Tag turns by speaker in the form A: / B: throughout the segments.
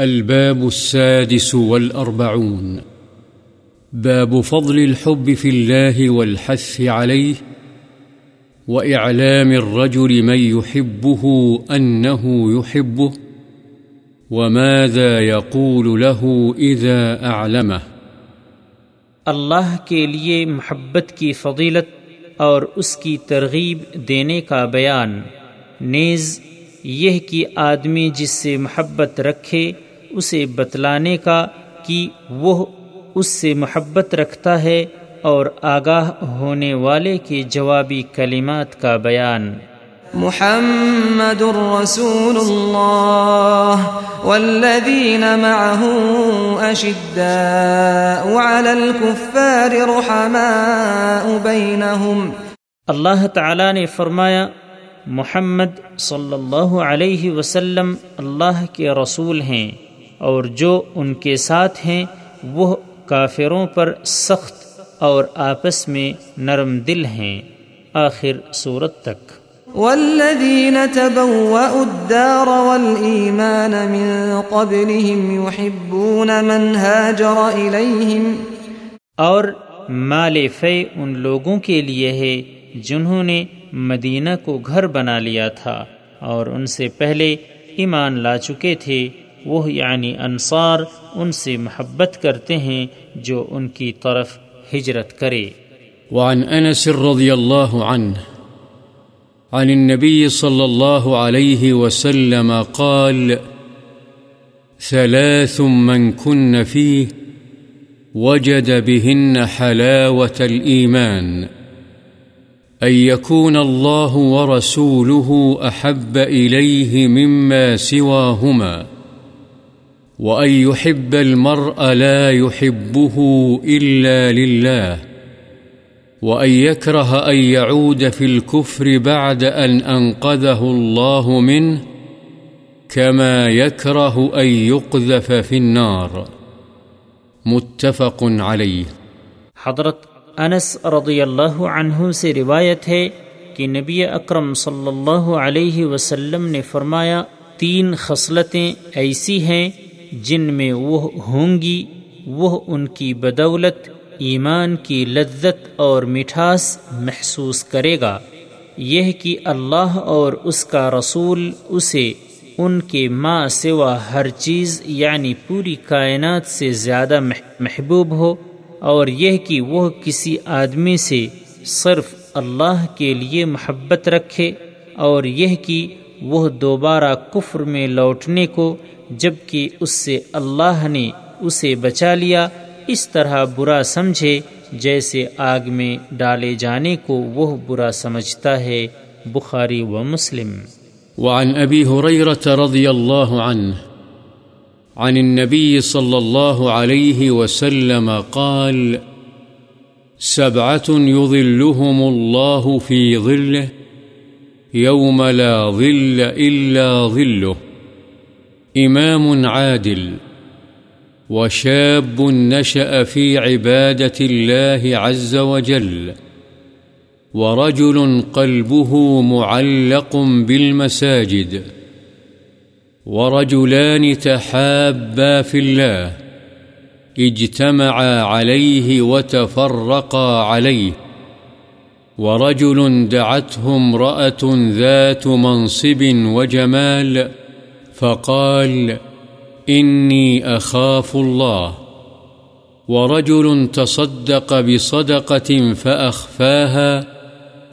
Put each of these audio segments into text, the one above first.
A: الباب السادس والأربعون. باب فضل الحب في الله والحث عليه، وإعلام الرجل من يحبه أنه يحبه، وماذا يقول له إذا أعلمه.
B: اللہ کے لیے محبت کی فضیلت اور اس کی ترغیب دینے کا بیان. نیز، یہ کہ آدمی جس سے محبت رکھے اسے بتلانے کا کہ وہ اس سے محبت رکھتا ہے اور آگاہ ہونے والے کے جوابی کلمات کا بیان۔
C: محمد رسول الله والذين معه أشداء على الكفار رحماء بينهم
B: اللہ تعالی نے فرمایا محمد صلی اللہ علیہ وسلم اللہ کے رسول ہیں۔ اور جو ان کے ساتھ ہیں وہ کافروں پر سخت اور آپس میں نرم دل ہیں۔ آخر صورت تک۔
C: والذين تبوأوا الدار والإيمان من قبلهم يحبون من هاجر إليهم۔
B: اور مال فے ان لوگوں کے لیے ہے جنہوں نے مدینہ کو گھر بنا لیا تھا اور ان سے پہلے ایمان لا چکے تھے۔ وہ یعنی انصار ان سے محبت کرتے ہیں جو ان کی طرف ہجرت کرے۔
A: وعن أنس رضي الله عنه عن النبي صلى الله عليه وسلم قال، ثلاث من كن فيه وجد بهن حلاوة الإيمان أن يكون الله ورسوله أحب إليه مما سواهما وأن يحب المرء لا يحبه إلا لله وأن يكره أن يعود في الكفر بعد أن أنقذه الله منه كما يكره أن يقذف في النار متفق عليه
B: حضرت انس رضی اللہ عنہ سے روایت ہے کہ نبی اکرم صلی اللہ علیہ وسلم نے فرمایا، تین خصلتیں ایسی ہیں جن میں وہ ہوں گی، وہ ان کی بدولت، ایمان کی لذت اور مٹھاس محسوس کرے گا۔ یہ کہ اللہ اور اس کا رسول اسے ان کے ماں سوا ہر چیز یعنی پوری کائنات سے زیادہ محبوب ہو، اور یہ کہ وہ کسی آدمی سے صرف اللہ کے لیے محبت رکھے، اور یہ کہ وہ دوبارہ کفر میں لوٹنے کو جبکہ اس سے اللہ نے اسے بچا لیا، اس طرح برا سمجھے جیسے آگ میں ڈالے جانے کو وہ برا سمجھتا ہے، بخاری و مسلم۔
A: وعن أبي هريرة رضي الله عنه عن النبي صلى الله عليه وسلم قال، سبعة يظلهم الله في ظله يوم لا ظل إلا ظله إمام عادل وشاب نشأ في عبادة الله عز وجل ورجل قلبه معلق بالمساجد ورجلان تحابا في الله اجتمعا عليه وتفرقا عليه ورجل دعته امرأة ذات منصب وجمال فقال، إني أخاف الله. ورجل تصدق بصدقة فأخفاها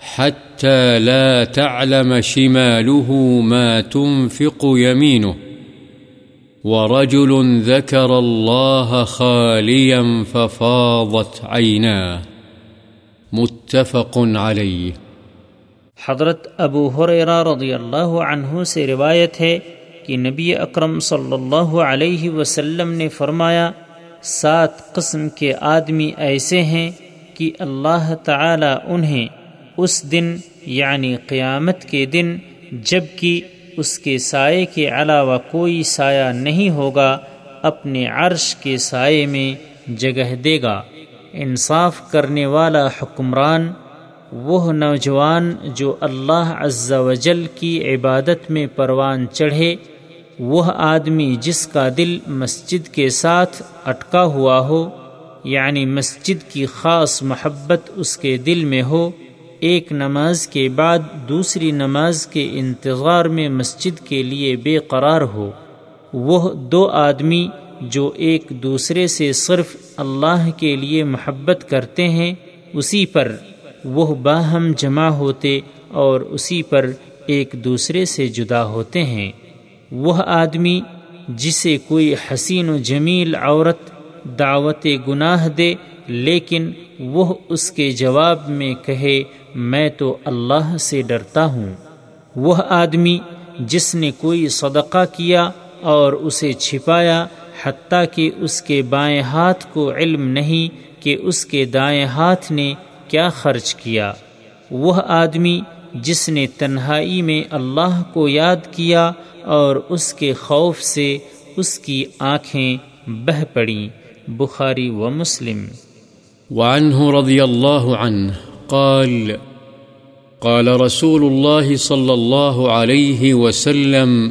A: حتى لا تعلم شماله ما تنفق يمينه. ورجل ذكر الله خاليا ففاضت عيناه. متفق عليه.
B: حضرت ابو حریرہ رضی اللہ عنہ سے روایت ہے کہ نبی اکرم صلی اللہ علیہ وسلم نے فرمایا، سات قسم کے آدمی ایسے ہیں کہ اللہ تعالی انہیں اس دن یعنی قیامت کے دن جبکہ اس کے سائے کے علاوہ کوئی سایہ نہیں ہوگا، اپنے عرش کے سائے میں جگہ دے گا۔ انصاف کرنے والا حکمران، وہ نوجوان جو اللہ عز و جل کی عبادت میں پروان چڑھے وہ آدمی جس کا دل مسجد کے ساتھ اٹکا ہوا ہو یعنی مسجد کی خاص محبت اس کے دل میں ہو، ایک نماز کے بعد دوسری نماز کے انتظار میں مسجد کے لیے بے قرار ہو۔ وہ دو آدمی جو ایک دوسرے سے صرف اللہ کے لیے محبت کرتے ہیں، اسی پر وہ باہم جمع ہوتے اور اسی پر ایک دوسرے سے جدا ہوتے ہیں۔ وہ آدمی جسے کوئی حسین و جمیل عورت دعوت گناہ دے، لیکن وہ اس کے جواب میں کہے، میں تو اللہ سے ڈرتا ہوں۔ وہ آدمی جس نے کوئی صدقہ کیا اور اسے چھپایا، حتیٰ کہ اس کے بائیں ہاتھ کو علم نہیں کہ اس کے دائیں ہاتھ نے کیا خرچ کیا۔ وہ آدمی جس نے تنہائی میں اللہ کو یاد کیا اور اس کے خوف سے اس کی آنکھیں بہ پڑیں۔ بخاری و مسلم۔
A: وعنه رضي الله عنه قال قال رسول الله صلى الله عليه وسلم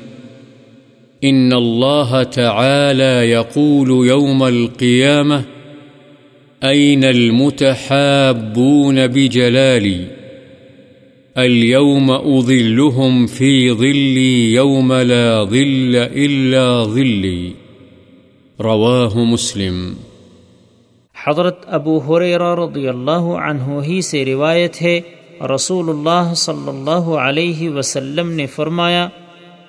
A: إن الله تعالى يقول يوم القيامة أين المتحابون بجلالي اليوم أظلهم في ظلي، يوم لا ظل إلا ظلي. رواه مسلم.
B: حضرت ابو حریرہ رضی اللہ عنہ ہی سے روایت ہے رسول اللہ صلی اللہ علیہ وسلم نے فرمایا،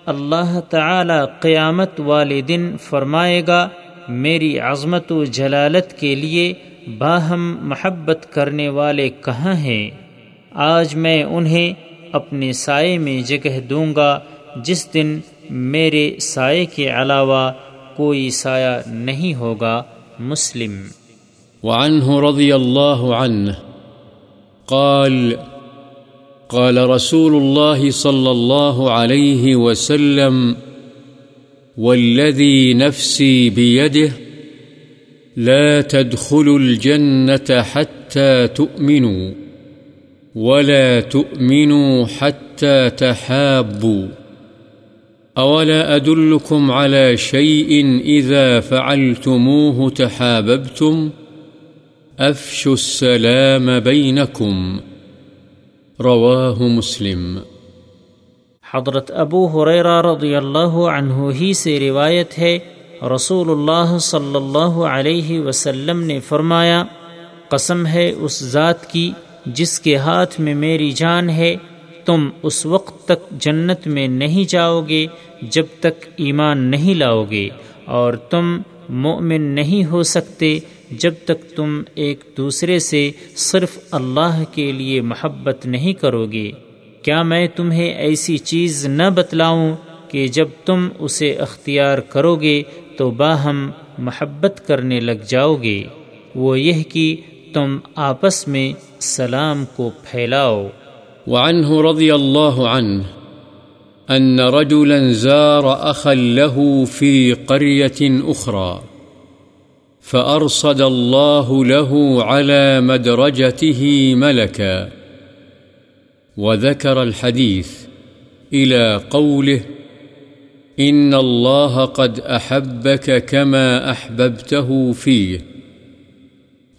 B: اللہ تعالی قیامت والے دن فرمائے گا، میری عظمت و جلالت کے لیے باہم محبت کرنے والے کہاں ہیں؟ آج میں انہیں اپنے سائے میں جگہ دوں گا جس دن میرے سائے کے علاوہ کوئی سایہ نہیں ہوگا مسلم۔
A: وعنه رضي الله عنه قال قال رسول الله صلى الله عليه وسلم والذي نفسي بيده لا تدخلوا الجنة حتى تؤمنوا۔ ولا تؤمنوا حتى تحابوا. أولا أدلكم على شيء إذا فعلتموه تحاببتم؟ أفشوا السلام بينكم. رواه مسلم.
B: حضرت ابو حریرہ رضی اللہ عنہ ہی سے روایت ہے، رسول اللہ صلی اللہ علیہ وسلم نے فرمایا، قسم ہے اس ذات کی جس کے ہاتھ میں میری جان ہے، تم اس وقت تک جنت میں نہیں جاؤ گے جب تک ایمان نہیں لاؤ گے اور تم مومن نہیں ہو سکتے جب تک تم ایک دوسرے سے صرف اللہ کے لیے محبت نہیں کرو گے۔ کیا میں تمہیں ایسی چیز نہ بتلاؤں کہ جب تم اسے اختیار کرو گے تو باہم محبت کرنے لگ جاؤ گے؟ وہ یہ کہ تم آپس میں سلام کو پھیلاؤ۔
A: وعنه رضي الله عنه أن رجلا زار أخا له في قرية أخرى فأرصد الله له على مدرجته ملكا وذكر الحديث إلى قوله إن الله قد أحبك كما أحببته فيه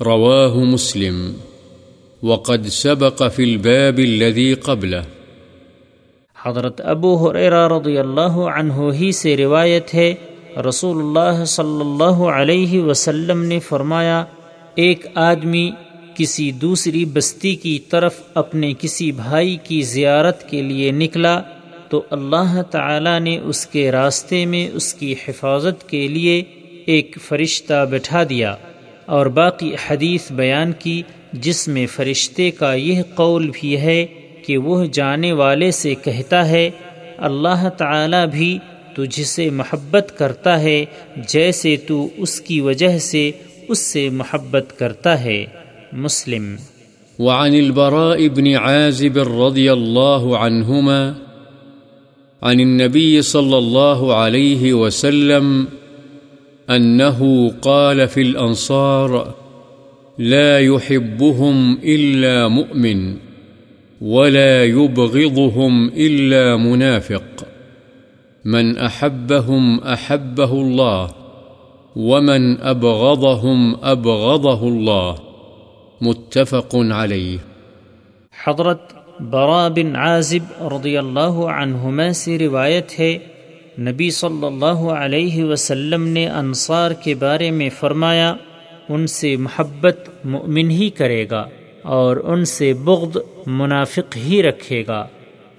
A: رواه مسلم. وقد سبق في الباب الذي قبله.
B: حضرت ابو حریرہ رضی اللہ عنہ ہی سے روایت ہے رسول اللہ صلی اللہ علیہ وسلم نے فرمایا، ایک آدمی کسی دوسری بستی کی طرف اپنے کسی بھائی کی زیارت کے لیے نکلا تو اللہ تعالی نے اس کے راستے میں اس کی حفاظت کے لیے ایک فرشتہ بٹھا دیا۔ اور باقی حدیث بیان کی جس میں فرشتے کا یہ قول بھی ہے کہ وہ جانے والے سے کہتا ہے، اللہ تعالی بھی تجھ سے محبت کرتا ہے جیسے تو اس کی وجہ سے اس سے محبت کرتا ہے۔ مسلم۔
A: وعن البراء بن عازب رضي الله عنهما عن النبي صلى الله عليه وسلم أنه قال في الأنصار لا يحبهم إلا مؤمن ولا يبغضهم إلا منافق. من أحبهم أحبه الله ومن أبغضهم أبغضه الله. متفق عليه.
B: حضرت برا بن عازب رضی اللہ عنہما سے روایت ہے نبی صلی اللہ علیہ وسلم نے انصار کے بارے میں فرمایا، ان سے محبت مؤمن ہی کرے گا اور ان سے بغض منافق ہی رکھے گا۔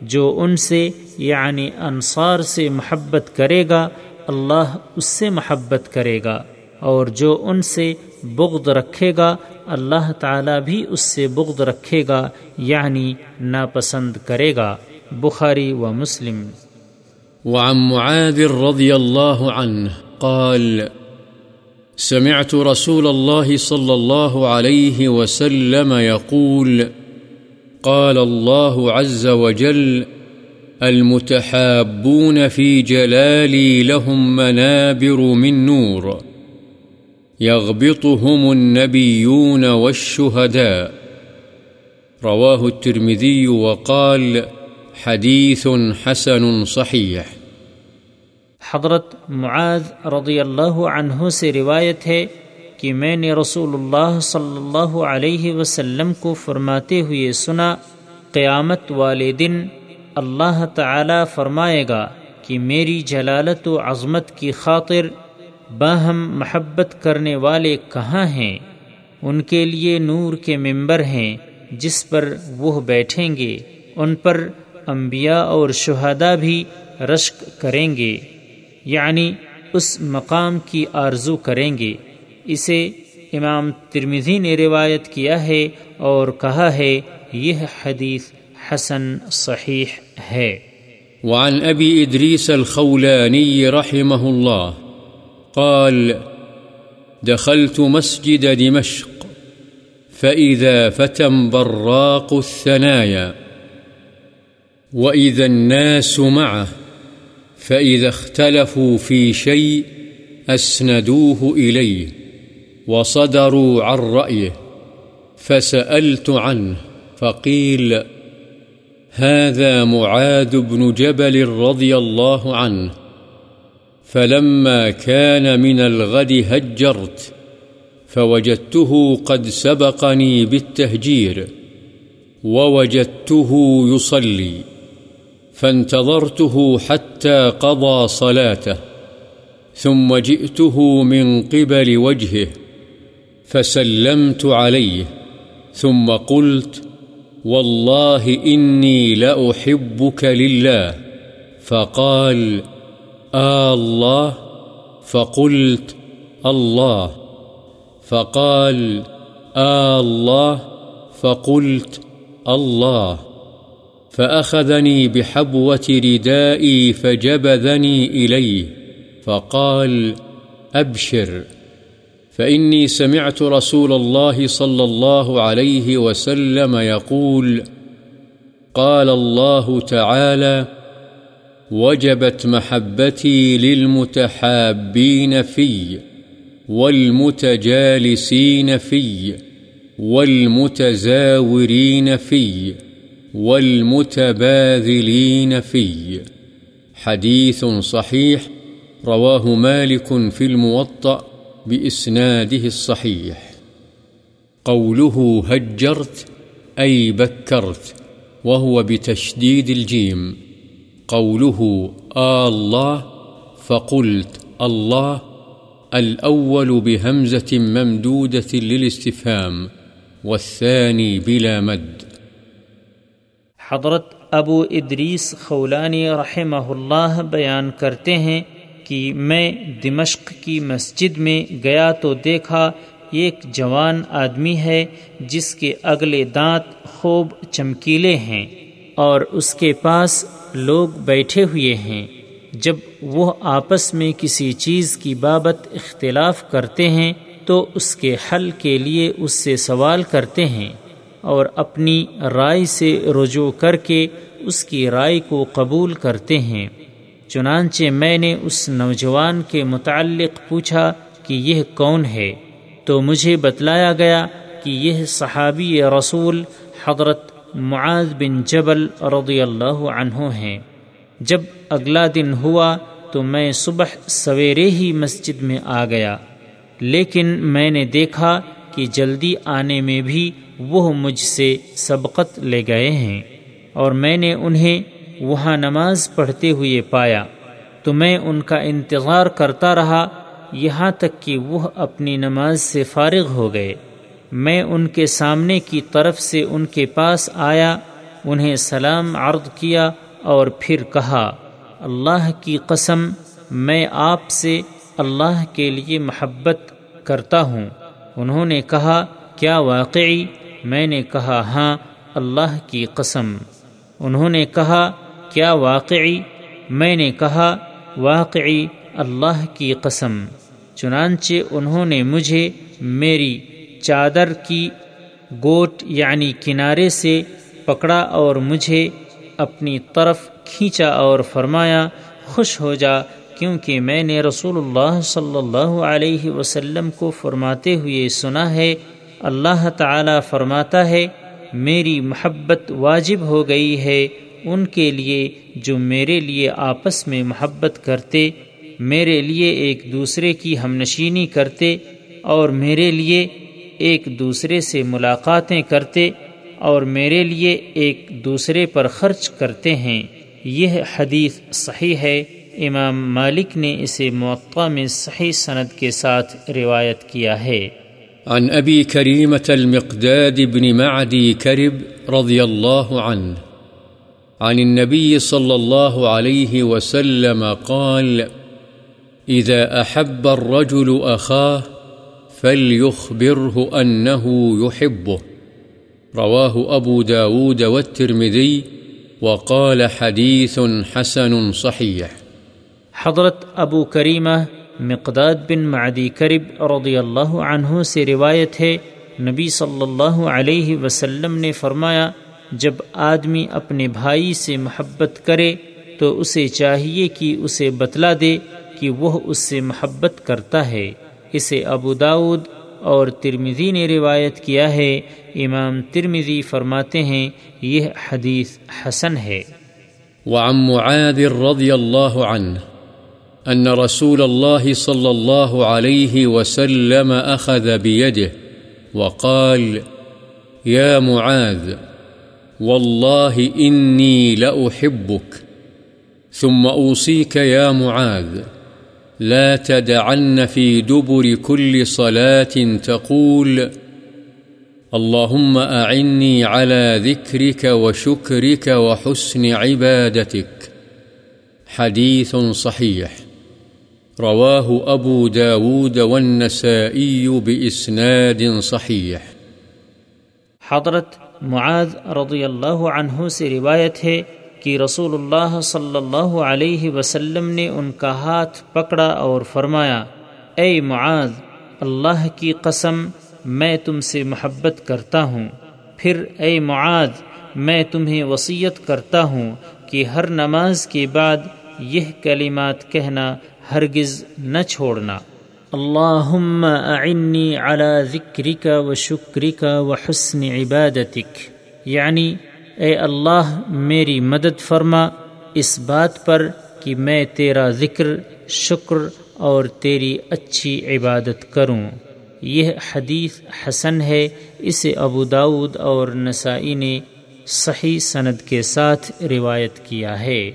B: جو ان سے یعنی انصار سے محبت کرے گا، اللہ اس سے محبت کرے گا۔ اور جو ان سے بغض رکھے گا، اللہ تعالیٰ بھی اس سے بغض رکھے گا یعنی ناپسند کرے گا۔ بخاری و مسلم۔
A: وعن معاذ رضي الله عنه قال، سمعت رسول الله صلى الله عليه وسلم يقول، قال الله عز وجل، المتحابون في جلالي لهم منابر من نور، يغبطهم النبيون والشهداء. رواه الترمذي وقال، حديث حسن صحيح.
B: حضرت معاذ رضی اللہ عنہ سے روایت ہے کہ میں نے رسول اللہ صلی اللہ علیہ وسلم کو فرماتے ہوئے سنا، قیامت والے دن اللہ تعالی فرمائے گا کہ میری جلالت و عظمت کی خاطر باہم محبت کرنے والے کہاں ہیں؟ ان کے لیے نور کے ممبر ہیں جس پر وہ بیٹھیں گے، ان پر انبیاء اور شہداء بھی رشک کریں گے۔ یعنی اس مقام کی آرزو کریں گے۔ اسے امام ترمزی نے روایت کیا ہے اور کہا ہے، یہ حدیث حسن صحیح ہے۔
A: وعن أبي إدريس الخولاني رحمه الله قال، دخلت مسجد دمشق، فإذا فتى براق الثنايا، وإذا الناس معه فإذا اختلفوا في شيء أسندوه إليه وصدروا عن رأيه فسألت عنه فقيل هذا معاذ بن جبل رضي الله عنه فلما كان من الغد هجرت فوجدته قد سبقني بالتهجير ووجدته يصلي فانتظرته حتى قضى صلاته، ثم جئته من قبل وجهه، فسلمت عليه، ثم قلت والله إني لأحبك لله، فقال آه الله، فقلت الله، فقال آه الله، فقلت الله. فأخذني بحبوة ردائي فجبذني إليه، فقال أبشر، فإني سمعت رسول الله صلى الله عليه وسلم يقول قال الله تعالى وجبت محبتي للمتحابين في، والمتجالسين في، والمتزاورين في. والمتباذلين في حديث صحيح، رواه مالك في الموطأ بإسناده الصحيح. قوله هجرت، أي بكرت، وهو بتشديد الجيم. قوله آه الله، فقلت الله، الأول بهمزة ممدودة للاستفهام، والثاني بلا مد.
B: حضرت ابو ادریس خولانی رحمہ اللہ بیان کرتے ہیں کہ میں دمشق کی مسجد میں گیا تو دیکھا ایک جوان آدمی ہے جس کے اگلے دانت خوب چمکیلے ہیں اور اس کے پاس لوگ بیٹھے ہوئے ہیں۔ جب وہ آپس میں کسی چیز کی بابت اختلاف کرتے ہیں تو اس کے حل کے لیے اس سے سوال کرتے ہیں۔ اور اپنی رائے سے رجوع کر کے اس کی رائے کو قبول کرتے ہیں۔ چنانچہ میں نے اس نوجوان کے متعلق پوچھا کہ یہ کون ہے؟ تو مجھے بتلایا گیا کہ یہ صحابی رسول حضرت معاذ بن جبل رضی اللہ عنہ ہیں۔ جب اگلا دن ہوا تو میں صبح سویرے ہی مسجد میں آ گیا، لیکن میں نے دیکھا کہ جلدی آنے میں بھی وہ مجھ سے سبقت لے گئے ہیں اور میں نے انہیں وہاں نماز پڑھتے ہوئے پایا، تو میں ان کا انتظار کرتا رہا، یہاں تک کہ وہ اپنی نماز سے فارغ ہو گئے۔ میں ان کے سامنے کی طرف سے ان کے پاس آیا، انہیں سلام عرض کیا اور پھر کہا، اللہ کی قسم، میں آپ سے اللہ کے لیے محبت کرتا ہوں۔ انہوں نے کہا، کیا واقعی؟ میں نے کہا ہاں اللہ کی قسم۔ انہوں نے کہا، کیا واقعی؟ میں نے کہا، واقعی اللہ کی قسم۔ چنانچہ انہوں نے مجھے میری چادر کی گوٹ یعنی کنارے سے پکڑا اور مجھے اپنی طرف کھینچا اور فرمایا، خوش ہو جا، کیونکہ میں نے رسول اللہ صلی اللہ علیہ وسلم کو فرماتے ہوئے سنا ہے اللہ تعالی فرماتا ہے، میری محبت واجب ہو گئی ہے، ان کے لیے جو میرے لیے آپس میں محبت کرتے، میرے لیے ایک دوسرے کی ہم نشینی کرتے، اور میرے لیے ایک دوسرے سے ملاقاتیں کرتے، اور میرے لیے ایک دوسرے پر خرچ کرتے ہیں۔ یہ حدیث صحیح ہے۔ امام مالک نے اسے موقع میں صحیح سند کے ساتھ روایت کیا ہے۔
A: عن ابی کریمت المقداد بن معدی کرب رضی اللہ عنہ عن النبي صلى الله عليه وسلم قال إذا أحب الرجل أخاه فليخبره أنه يحبه. رواه أبو داود والترمذي وقال حديث حسن صحيح.
B: حضرت ابو کریمہ مقداد بن معدی کرب رضی اللہ عنہ سے روایت ہے، نبی صلی اللہ علیہ وسلم نے فرمایا، جب آدمی اپنے بھائی سے محبت کرے تو اسے چاہیے کہ اسے بتلا دے کہ وہ اس سے محبت کرتا ہے۔ اسے ابو داود اور ترمزی نے روایت کیا ہے۔ امام ترمزی فرماتے ہیں، یہ حدیث حسن ہے۔
A: وعن معاذ رضی اللہ عنہ أن رسول الله صلى الله عليه وسلم أخذ بيده وقال، يا معاذ، والله إني لأحبك. ثم أوصيك، يا معاذ، لا تدعن في دبر كل صلاة تقول، اللهم أعني على ذكرك وشكرك وحسن عبادتك. حديث صحيح. رواه أبو داود والنسائي بإسناد صحيح
B: حضرت معاذ رضی اللہ عنہ سے روایت ہے کہ رسول اللہ صلی اللہ علیہ وسلم نے ان کا ہاتھ پکڑا اور فرمایا، اے معاذ، اللہ کی قسم، میں تم سے محبت کرتا ہوں۔ پھر، اے معاذ، میں تمہیں وصیت کرتا ہوں کہ ہر نماز کے بعد یہ کلمات کہنا ہرگز نہ چھوڑنا۔ اللهم اعني على ذكرك وشكرك وحسن عبادتك یعنی اے اللہ، میری مدد فرما اس بات پر کہ میں تیرا ذکر، شکر اور تیری اچھی عبادت کروں۔ یہ حدیث حسن ہے، اسے ابو داود اور نسائی نے صحیح سند کے ساتھ روایت کیا ہے۔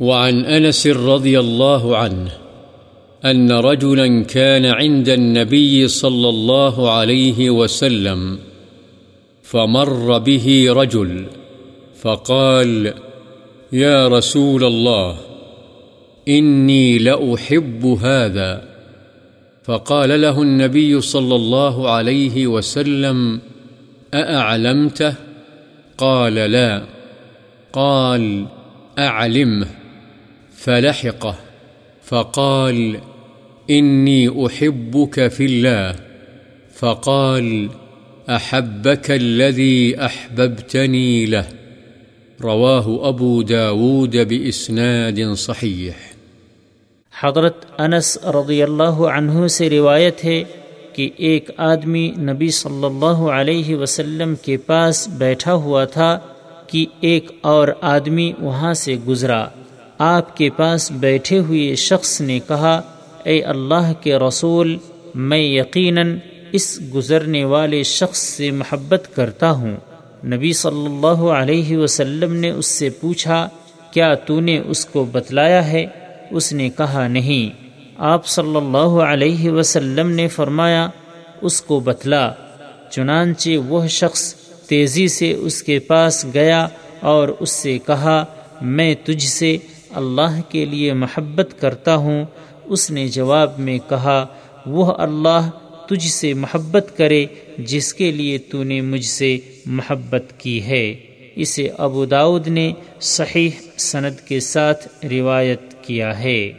A: وعن انس رضی اللہ عنہ أن رجلا كان عند النبي صلى الله عليه وسلم فمر به رجل فقال، يا رسول الله، إني لأحب هذا. فقال له النبي صلى الله عليه وسلم، أأعلمته؟ قال، لا. قال، أعلمه. فلحقه فقال، إني أحبك في الله. فقال، أحبك الذي أحببتني له. رواه أبو داود بإسناد صحيح.
B: حضرت انس رضی اللہ عنہ سے روایت ہے کہ ایک آدمی نبی صلی اللہ علیہ وسلم کے پاس بیٹھا ہوا تھا کہ ایک اور آدمی وہاں سے گزرا۔ آپ کے پاس بیٹھے ہوئے شخص نے کہا، اے اللہ کے رسول، میں یقیناً اس گزرنے والے شخص سے محبت کرتا ہوں. نبی صلی اللہ علیہ وسلم نے اس سے پوچھا، کیا تو نے اس کو بتلایا ہے؟ اس نے کہا، نہیں. آپ صلی اللہ علیہ وسلم نے فرمایا، اس کو بتلا. چنانچہ وہ شخص تیزی سے اس کے پاس گیا اور اس سے کہا، میں تجھ سے اللہ کے لیے محبت کرتا ہوں، اس نے جواب میں کہا، وہ اللہ تجھ سے محبت کرے جس کے لیے تو نے مجھ سے محبت کی ہے۔ اسے ابو داود نے صحیح سند کے ساتھ روایت کیا ہے۔